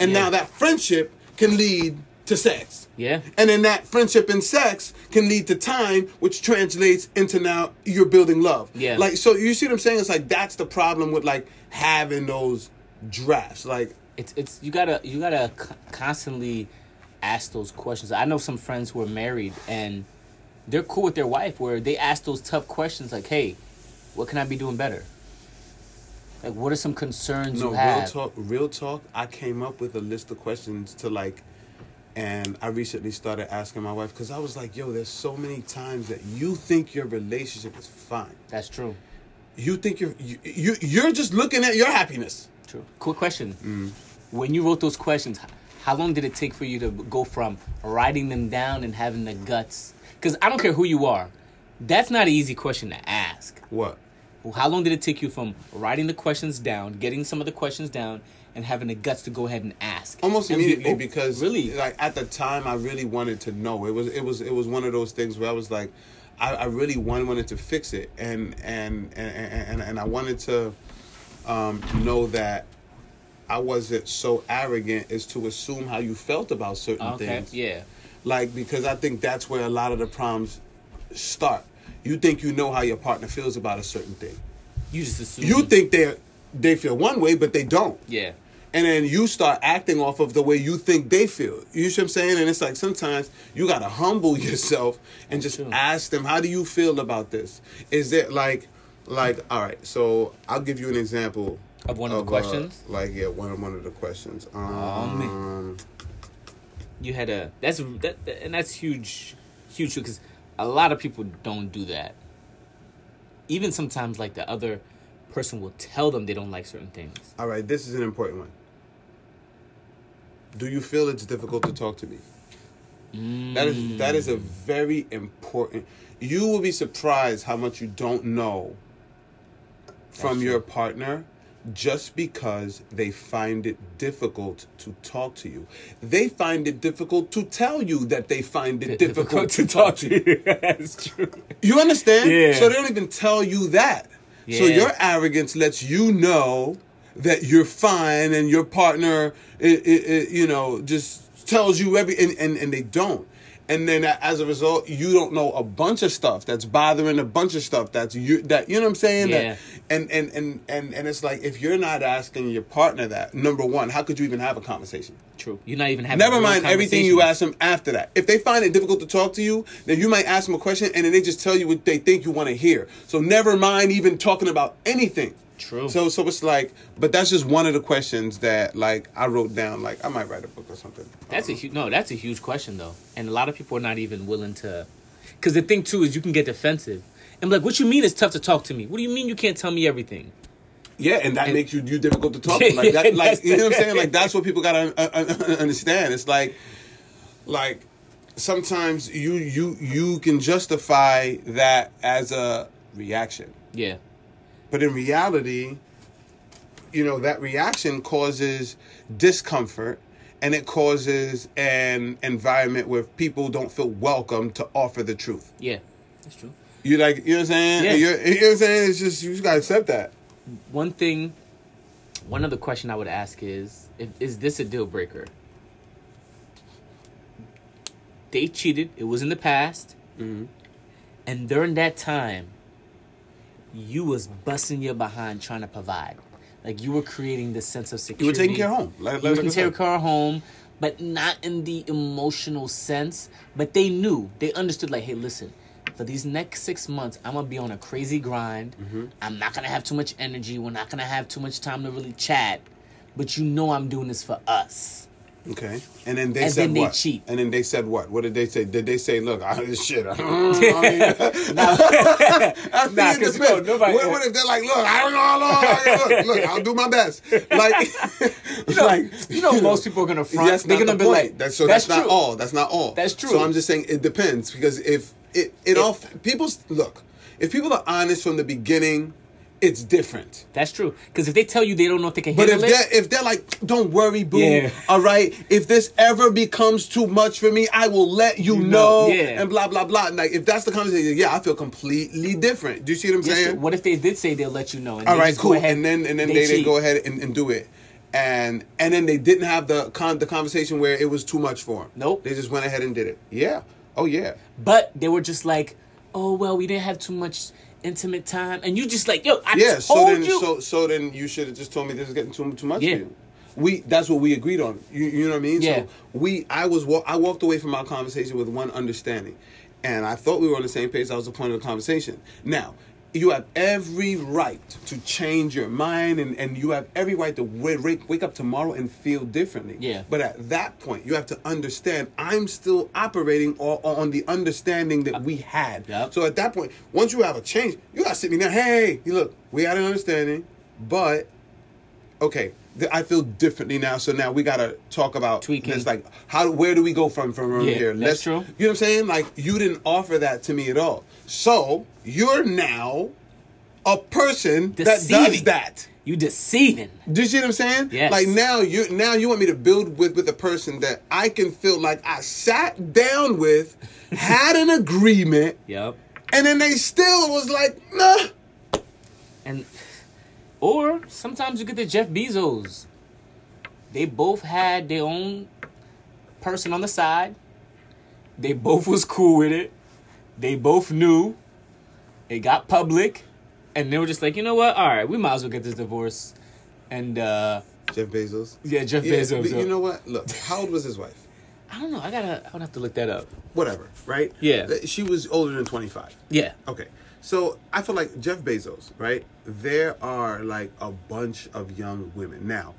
B: And
A: Yeah.
B: now that friendship can lead to sex.
A: Yeah.
B: And then that friendship and sex can lead to time, which translates into now you're building love.
A: Yeah.
B: Like so you see what I'm saying? It's like that's the problem with like having those drafts. Like
A: it's it's you gotta you gotta c- constantly ask those questions. I know some friends who are married and they're cool with their wife where they ask those tough questions like, "Hey, what can I be doing better? Like, what are some concerns
B: no
A: you
B: real talk real talk, I came up with a list of questions to like and I recently started asking my wife because I was like, yo, there's so many times that you think your relationship is fine.
A: That's true.
B: You think you're you, you you're just looking at your happiness.
A: True. Quick question:
B: Mm.
A: When you wrote those questions, how long did it take for you to go from writing them down and having the guts? Because I don't care who you are, that's not an easy question to ask.
B: What?
A: How long did it take you from writing the questions down, getting some of the questions down, and having the guts to go ahead and ask?
B: Almost
A: And be-
B: immediately
A: oh,
B: because
A: really,
B: like at the time I really wanted to know. It was it was it was one of those things where I was like I, I really wanted, wanted to fix it and and and and, and I wanted to um, know that I wasn't so arrogant as to assume how you felt about certain
A: okay,
B: things.
A: yeah,
B: Like because I think that's where a lot of the problems start. You think you know how your partner feels about a certain thing.
A: you just assume
B: You think they they feel one way, but they don't.
A: yeah,
B: And then you start acting off of the way you think they feel. You see what I'm saying? And it's like sometimes you gotta humble [laughs] yourself and just
A: True.
B: ask them, how do you feel about this? Is it like like all right, so I'll give you an example
A: Of one of the
B: uh,
A: questions?
B: like yeah, one of one of the questions. Um,
A: man. you had a that's that, that- and that's huge, huge because a lot of people don't do that. Even sometimes, like the other person will tell them they don't like certain things.
B: All right, this is an important one. Do you feel it's difficult to talk to me? That is that is a very important. You will be surprised how much you don't know from your partner just because they find it difficult to talk to you. They find it difficult to tell you that they find it difficult, to talk to you. [laughs]
A: That's true.
B: You understand?
A: Yeah.
B: So they don't even tell you that.
A: Yeah.
B: So your arrogance lets you know that you're fine and your partner, i i i you know, just tells you every, and, and, and they don't. And then as a result, you don't know a bunch of stuff that's bothering a bunch of stuff that's you that you know what I'm saying.
A: Yeah.
B: That, and, and and and and it's like if you're not asking your partner that, number one, how could you even have a conversation?
A: True. You're not even having.
B: Never mind everything you ask them after that. If they find it difficult to talk to you, then you might ask them a question and then they just tell you what they think you want to hear. So never mind even talking about anything.
A: True.
B: So so it's like, but that's just one of the questions that like I wrote down. Like I might write a book or something.
A: That's a huge no. That's a huge question though, and a lot of people are not even willing to. Because the thing too is you can get defensive and like, "What you mean it's tough to talk to me? What do you mean you can't tell me everything?"
B: Yeah, and that
A: And-
B: makes you you difficult to talk to. [laughs] Like that, like you know what I'm saying. Like that's what people gotta uh, uh, understand. It's like, like sometimes you you you can justify that as a reaction.
A: Yeah.
B: But in reality, you know, that reaction causes discomfort and it causes an environment where people don't feel welcome to offer the truth.
A: Yeah. That's true.
B: You like, you know what I'm saying?
A: Yeah.
B: You're, you know what I'm saying? It's just, you just gotta accept that.
A: One thing, one other question I would ask is: if, Is this a deal breaker? they cheated. It was in the past.
B: Mm-hmm.
A: And during that time, you was busting your behind trying to provide. Like you were creating this sense of security.
B: You were taking care of home. Like,
A: You
B: like, I
A: take
B: said.
A: care of home, but not in the emotional sense. But they knew, they understood. Like, hey, listen, for these next six months, I'm gonna be on a crazy grind.
B: Mm-hmm.
A: I'm not gonna have too much energy. We're not gonna have too much time to really chat. But you know, I'm doing this for us.
B: Okay. And then they
A: And
B: said
A: then they
B: what?
A: cheat.
B: And then they said what? What did they say? Did they say, look, I, [laughs] shit. I mean, [laughs]
A: Nah,
B: I mean, [laughs]
A: Nah,
B: it
A: no, nobody-
B: what, what if they're like, look, I don't know how long. I- Look, look, I'll do my best. Like,
A: you know,
B: like,
A: you know, most people are gonna front.
B: That's
A: They're
B: not
A: gonna
B: the
A: be
B: point.
A: like,
B: that's so. That's, not all. That's not all.
A: That's true.
B: So I'm just saying it depends because if it, it all people look, if people are honest from the beginning, it's different.
A: That's true. Because if they tell you they don't know if they can
B: But if
A: it,
B: they're if they're like, don't worry, boo.
A: Yeah.
B: All right. If this ever becomes too much for me, I will let you,
A: You
B: know.
A: know, yeah.
B: And blah blah blah. Like if that's the conversation, yeah, I feel completely different. Do you see what I'm
A: Yes,
B: saying?
A: what if they did say they'll let you know? And
B: All right, cool.
A: Go ahead,
B: and then and then they, they, go ahead and, and do it. And and then they didn't have the con the conversation where it was too much for them.
A: Nope.
B: They just went ahead and did it. Yeah. Oh yeah.
A: But they were just like, oh well, we didn't have too much intimate time, and you just like, yo, I
B: Yeah. So then
A: you.
B: so so then you should have just told me this is getting too too much
A: Yeah.
B: for you. We that's what we agreed on. You, you know what I mean?
A: Yeah.
B: So we I was wa- I walked away from our conversation with one understanding, and I thought we were on the same page. That was the point of the conversation. Now. You have every right to change your mind, and, and you have every right to wake, wake up tomorrow and feel differently.
A: Yeah.
B: But at that point, you have to understand I'm still operating o- on the understanding that we had.
A: Yep.
B: So at that point, once you have a change, you gotta sit me down. Hey, you look, we had an understanding, but okay, I feel differently now. So now we gotta talk about
A: Tweaking.
B: This, like, how? Where do we go from from
A: Yeah,
B: here?
A: that's true.
B: You know what I'm saying? Like, you didn't offer that to me at all. So you're now a person that does that.
A: you deceiving.
B: Do you see what I'm saying?
A: Yes.
B: Like now you now you want me to build with with a person that I can feel like I sat down with, [laughs] had an agreement,
A: Yep.
B: and then they still was like, nah.
A: And or sometimes you get the Jeff Bezos. They both had their own person on the side. They both was cool with it. They both knew. It got public, and they were just like, you know what? All right, we might as well get this divorce. And uh
B: Jeff Bezos.
A: yeah, Jeff
B: Yeah,
A: Bezos.
B: but
A: uh,
B: you know what? Look, how old was his wife? [laughs]
A: I don't know. I gotta. I would have to look that up.
B: Whatever, right?
A: Yeah.
B: She was older than 25.
A: Yeah.
B: Okay. So I feel like Jeff Bezos, right? There are like a bunch of young women. Now,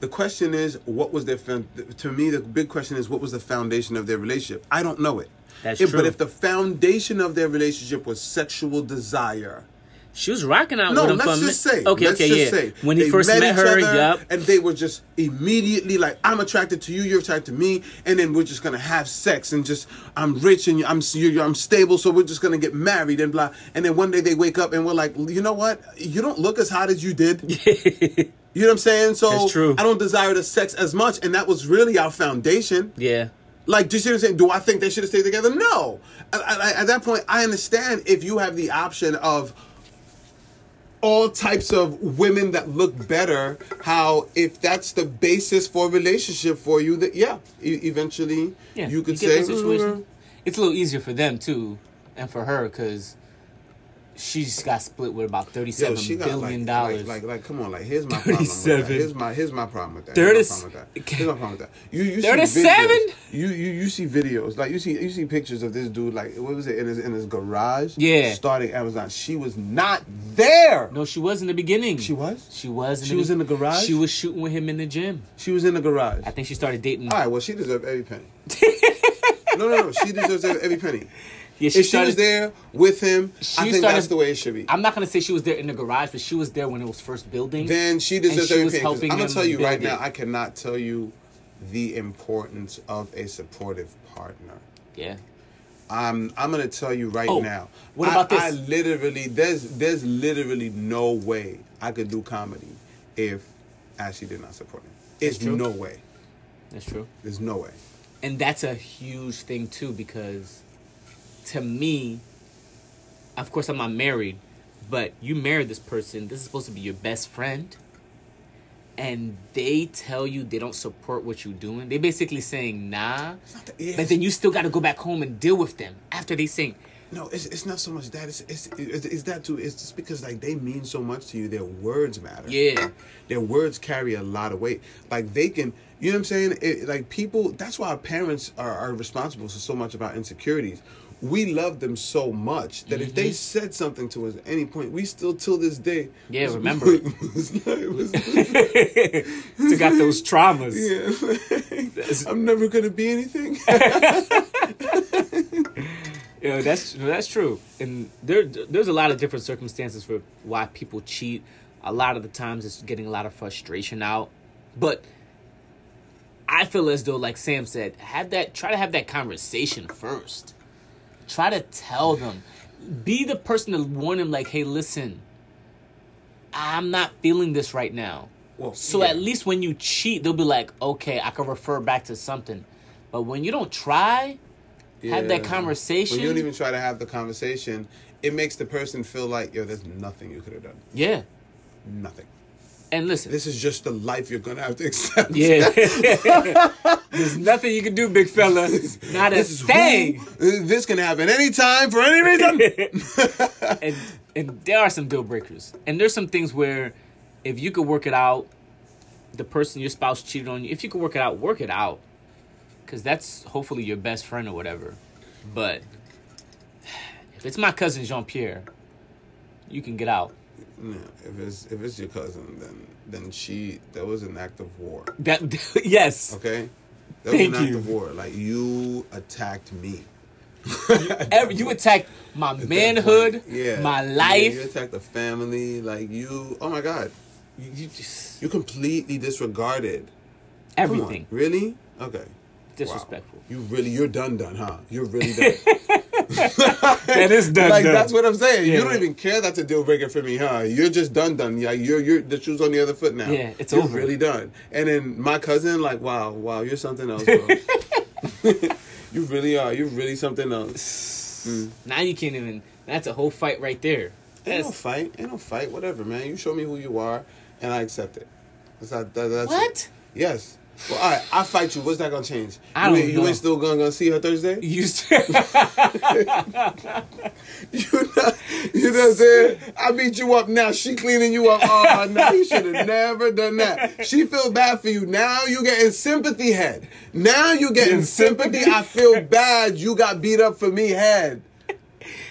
B: the question is, what was their, to me, the big question is, what was the foundation of their relationship? I don't know it.
A: That's
B: If-
A: true.
B: But if the foundation of their relationship was sexual desire,
A: She was rocking out
B: no,
A: with him
B: let's
A: for a
B: just say.
A: Okay, okay, yeah.
B: say
A: when he first met,
B: each
A: her,
B: other,
A: yup.
B: and they were just immediately like, "I'm attracted to you, you're attracted to me," and then we're just gonna have sex and just, I'm rich and I'm you're, I'm stable, so we're just gonna get married and blah. And then one day they wake up and we're like, you know what? You don't look as hot as you did. [laughs] You know what I'm saying? So
A: That's true.
B: I don't desire the sex as much, and that was really our foundation.
A: Yeah.
B: Like, do you see what I'm saying? Do I think they should have stayed together? No. I, I, at that point, I understand if you have the option of all types of women that look better. How if that's the basis for a relationship for you, that yeah, e- eventually
A: Yeah,
B: you could
A: get
B: say.
A: those situations.
B: "Mm,
A: It's a little easier for them too, and for her because she just got split with about
B: Yo,
A: thirty-seven
B: she
A: billion
B: like,
A: dollars.
B: like, like, like, come on, like, here's my problem with
A: 37.
B: Here's my, here's my problem with that. Here's my problem with that. Here's my problem with that. You, you see
A: 37?
B: videos- You, you, you see videos, like, you see, you see pictures of this dude, like, what was it, in his, in his garage?
A: Yeah.
B: Starting Amazon. She was not there.
A: no, she was in the beginning.
B: She was?
A: She was. In
B: She
A: the
B: was in the garage?
A: She was shooting with him in the gym.
B: She was in the garage.
A: I think she started dating.
B: All right, well, she deserved every penny. [laughs] no, no, no. She deserves every penny.
A: Yeah,
B: If she was there with him,
A: She
B: I think
A: started-
B: that's the way it should be.
A: I'm not gonna say she was there in the garage, but she was there when it was first building.
B: then she deserves
A: she
B: every
A: was
B: penny. 'cause
A: helping
B: I'm gonna tell you right
A: build
B: now. I cannot tell you the importance of a supportive partner.
A: yeah.
B: I'm I'm gonna tell you right
A: Oh,
B: now.
A: what
B: I-
A: about this?
B: I literally there's there's literally no way I could do comedy if Ashley did not support me. It's no way.
A: That's true.
B: There's no way.
A: and that's a huge thing too because to me of course i'm not married but you married this person this is supposed to be your best friend and they tell you they don't support what you're doing, they basically saying nah,
B: yeah,
A: but then you still got to go back home and deal with them after they saying,
B: No, it's, it's not so much that. It's, it's, it's, it's that too. It's just because like they mean so much to you. Their words matter.
A: Yeah.
B: Their words carry a lot of weight. Like they can, you know what I'm saying? It, like people, that's why our parents are, are responsible for so much of our insecurities. We love them so much that if
A: Mm-hmm.
B: they said something to us at any point, we still till this day.
A: Yeah,
B: was-
A: remember it. [laughs]
B: was like- was- [laughs] [laughs]
A: still got those traumas.
B: yeah. I'm never gonna be anything.
A: Yeah, that's that's true, and there there's a lot of different circumstances for why people cheat. A lot of the times, it's getting a lot of frustration out, but I feel as though, like Sam said, have that try to have that conversation first. Try to tell them, be the person to warn them, like, hey, listen, I'm not feeling this right now.
B: Well,
A: So
B: yeah.
A: at least when you cheat, they'll be like, okay, I can refer back to something. But when you don't try, have that conversation.
B: When you don't even try to have the conversation, it makes the person feel like, yo, there's nothing you could have done.
A: yeah.
B: Nothing.
A: And listen,
B: This is just the life you're gonna have to accept.
A: yeah, [laughs] [laughs] there's nothing you can do, big fella. Not a
B: This
A: thing.
B: who- this can happen anytime for any reason. [laughs]
A: and and there are some deal breakers, and there's some things where if you could work it out, the person your spouse cheated on you. If you could work it out, work it out, because that's hopefully your best friend or whatever. But [sighs] if it's my cousin Jean Pierre, you can get out.
B: No, if it's if it's your cousin, then then she that was an act of war.
A: That [laughs] yes,
B: Okay, that was
A: Thank
B: an act
A: you.
B: of war. Like you attacked me.
A: Every, you attacked my
B: At
A: manhood,
B: yeah,
A: my
B: Yeah,
A: life.
B: you attacked the family. Like you. Oh my god,
A: You- you just-
B: you completely disregarded
A: everything
B: Really? Okay.
A: disrespectful.
B: You really, you're done, done, huh? You're really [laughs] done. [laughs]
A: That is done,
B: like
A: done.
B: that's what I'm saying.
A: Yeah.
B: You don't even care that's a deal breaker for me, huh? You're just done, done. Yeah, you're you're the shoes on the other foot now.
A: Yeah, it's
B: you're
A: over.
B: really done. And then my cousin, like, wow, wow, you're something else, bro. [laughs] you really are. You're really something else. Mm.
A: Now you can't even. That's a whole fight right there.
B: Ain't no fight. Ain't no fight. Whatever, man. You show me who you are, and I accept it. That's not, that, that's
A: What?
B: It. Yes. Well, all right. I fight you. What's that gonna change?
A: I
B: you
A: don't
B: ain't, you
A: know.
B: ain't still gonna, gonna see her Thursday? [laughs]
A: you [laughs] s-
B: You know, you know what I'm saying? I beat you up now. She cleaning you up. Oh no, you should have never done that. She feel bad for you. Now you getting sympathy head. Now you getting sympathy. I feel bad. You got beat up for me head.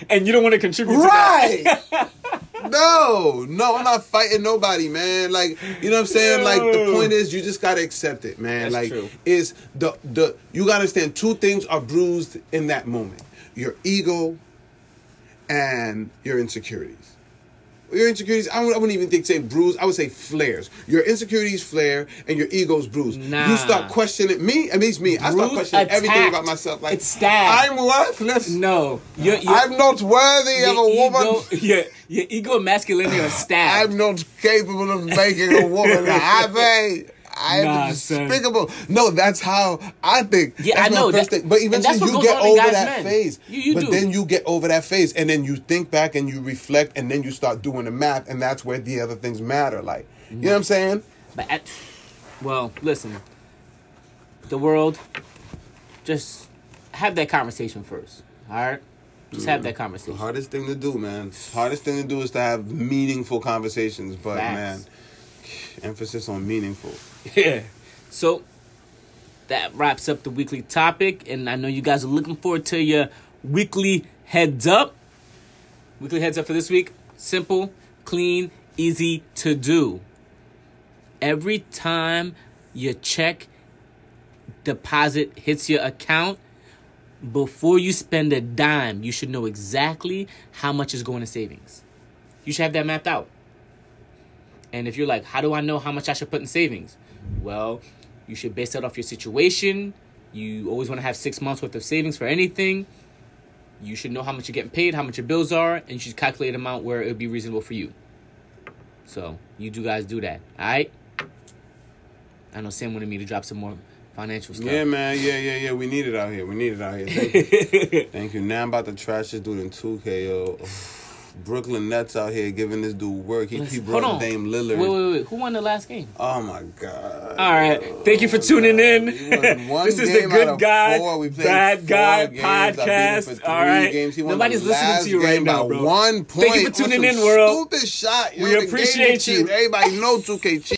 A: and you don't want to contribute to
B: Right. [laughs] No, no, I'm not fighting nobody, man. Like, you know what I'm saying? Like, the point is, you just gotta accept it, man.
A: That's
B: like,
A: true.
B: is the the you gotta understand two things are bruised in that moment: your ego and your insecurities. Your insecurities, I, wouldn't- I wouldn't even think say bruise. I would say flares. Your insecurities flare and your ego's bruised.
A: Nah.
B: You start questioning me. Mean, it's me. I start questioning everything about myself. Like,
A: It's stabbed.
B: I'm worthless.
A: No, your, your,
B: I'm not worthy of a
A: your
B: woman.
A: ego, [laughs] your, your ego and masculinity are stabbed.
B: I'm not capable of making a woman [laughs] happy. I'm
A: Nah, son.
B: despicable. No, that's how I think.
A: Yeah,
B: That's
A: I know,
B: First
A: that-
B: thing. But eventually you get over that
A: men.
B: phase.
A: You- you
B: but
A: do.
B: then you get over that phase, and then you think back and you reflect, and then you start doing the math, and that's where the other things matter. Like, you know what I'm saying?
A: But at, well, listen, the world, just have that conversation first. All right, just have mm. that
B: The
A: conversation.
B: hardest thing to do, man. Hardest thing to do is to have meaningful conversations. But
A: Facts.
B: man, emphasis on meaningful.
A: Yeah. So that wraps up the weekly topic, and I know you guys are looking forward to your weekly heads up. Weekly heads up for this week: simple, clean, easy to do. Every time your check deposit hits your account, before you spend a dime, you should know exactly how much is going to savings. You should have that mapped out. And if you're like, how do I know how much I should put in savings? Well, you should base that off your situation. You always want to have six months worth of savings for anything. You should know how much you're getting paid, how much your bills are, and you should calculate an amount where it would be reasonable for you. So you do guys do that, all right? I know Sam wanted me to drop some more financial stuff.
B: Yeah, man. Yeah, yeah, yeah. We need it out here. We need it out here. [laughs] Thank you. Thank you. Now I'm about to trash this dude in 2K, yo. Brooklyn Nets out here giving this dude work. He, brought
A: on.
B: Dame Lillard.
A: Wait, wait, wait. Who won the last game?
B: Oh my god.
A: All right. Thank you for tuning in.
B: He won [laughs] one
A: this is the Good Guy,
B: four. We played
A: Bad Guy
B: games. I beat him
A: podcast. All right.
B: games. He won
A: Nobody's listening to you right now, bro.
B: One point.
A: Thank you for tuning in, world.
B: Stupid shot. Yo,
A: We appreciate you.
B: Everybody know 2K cheap.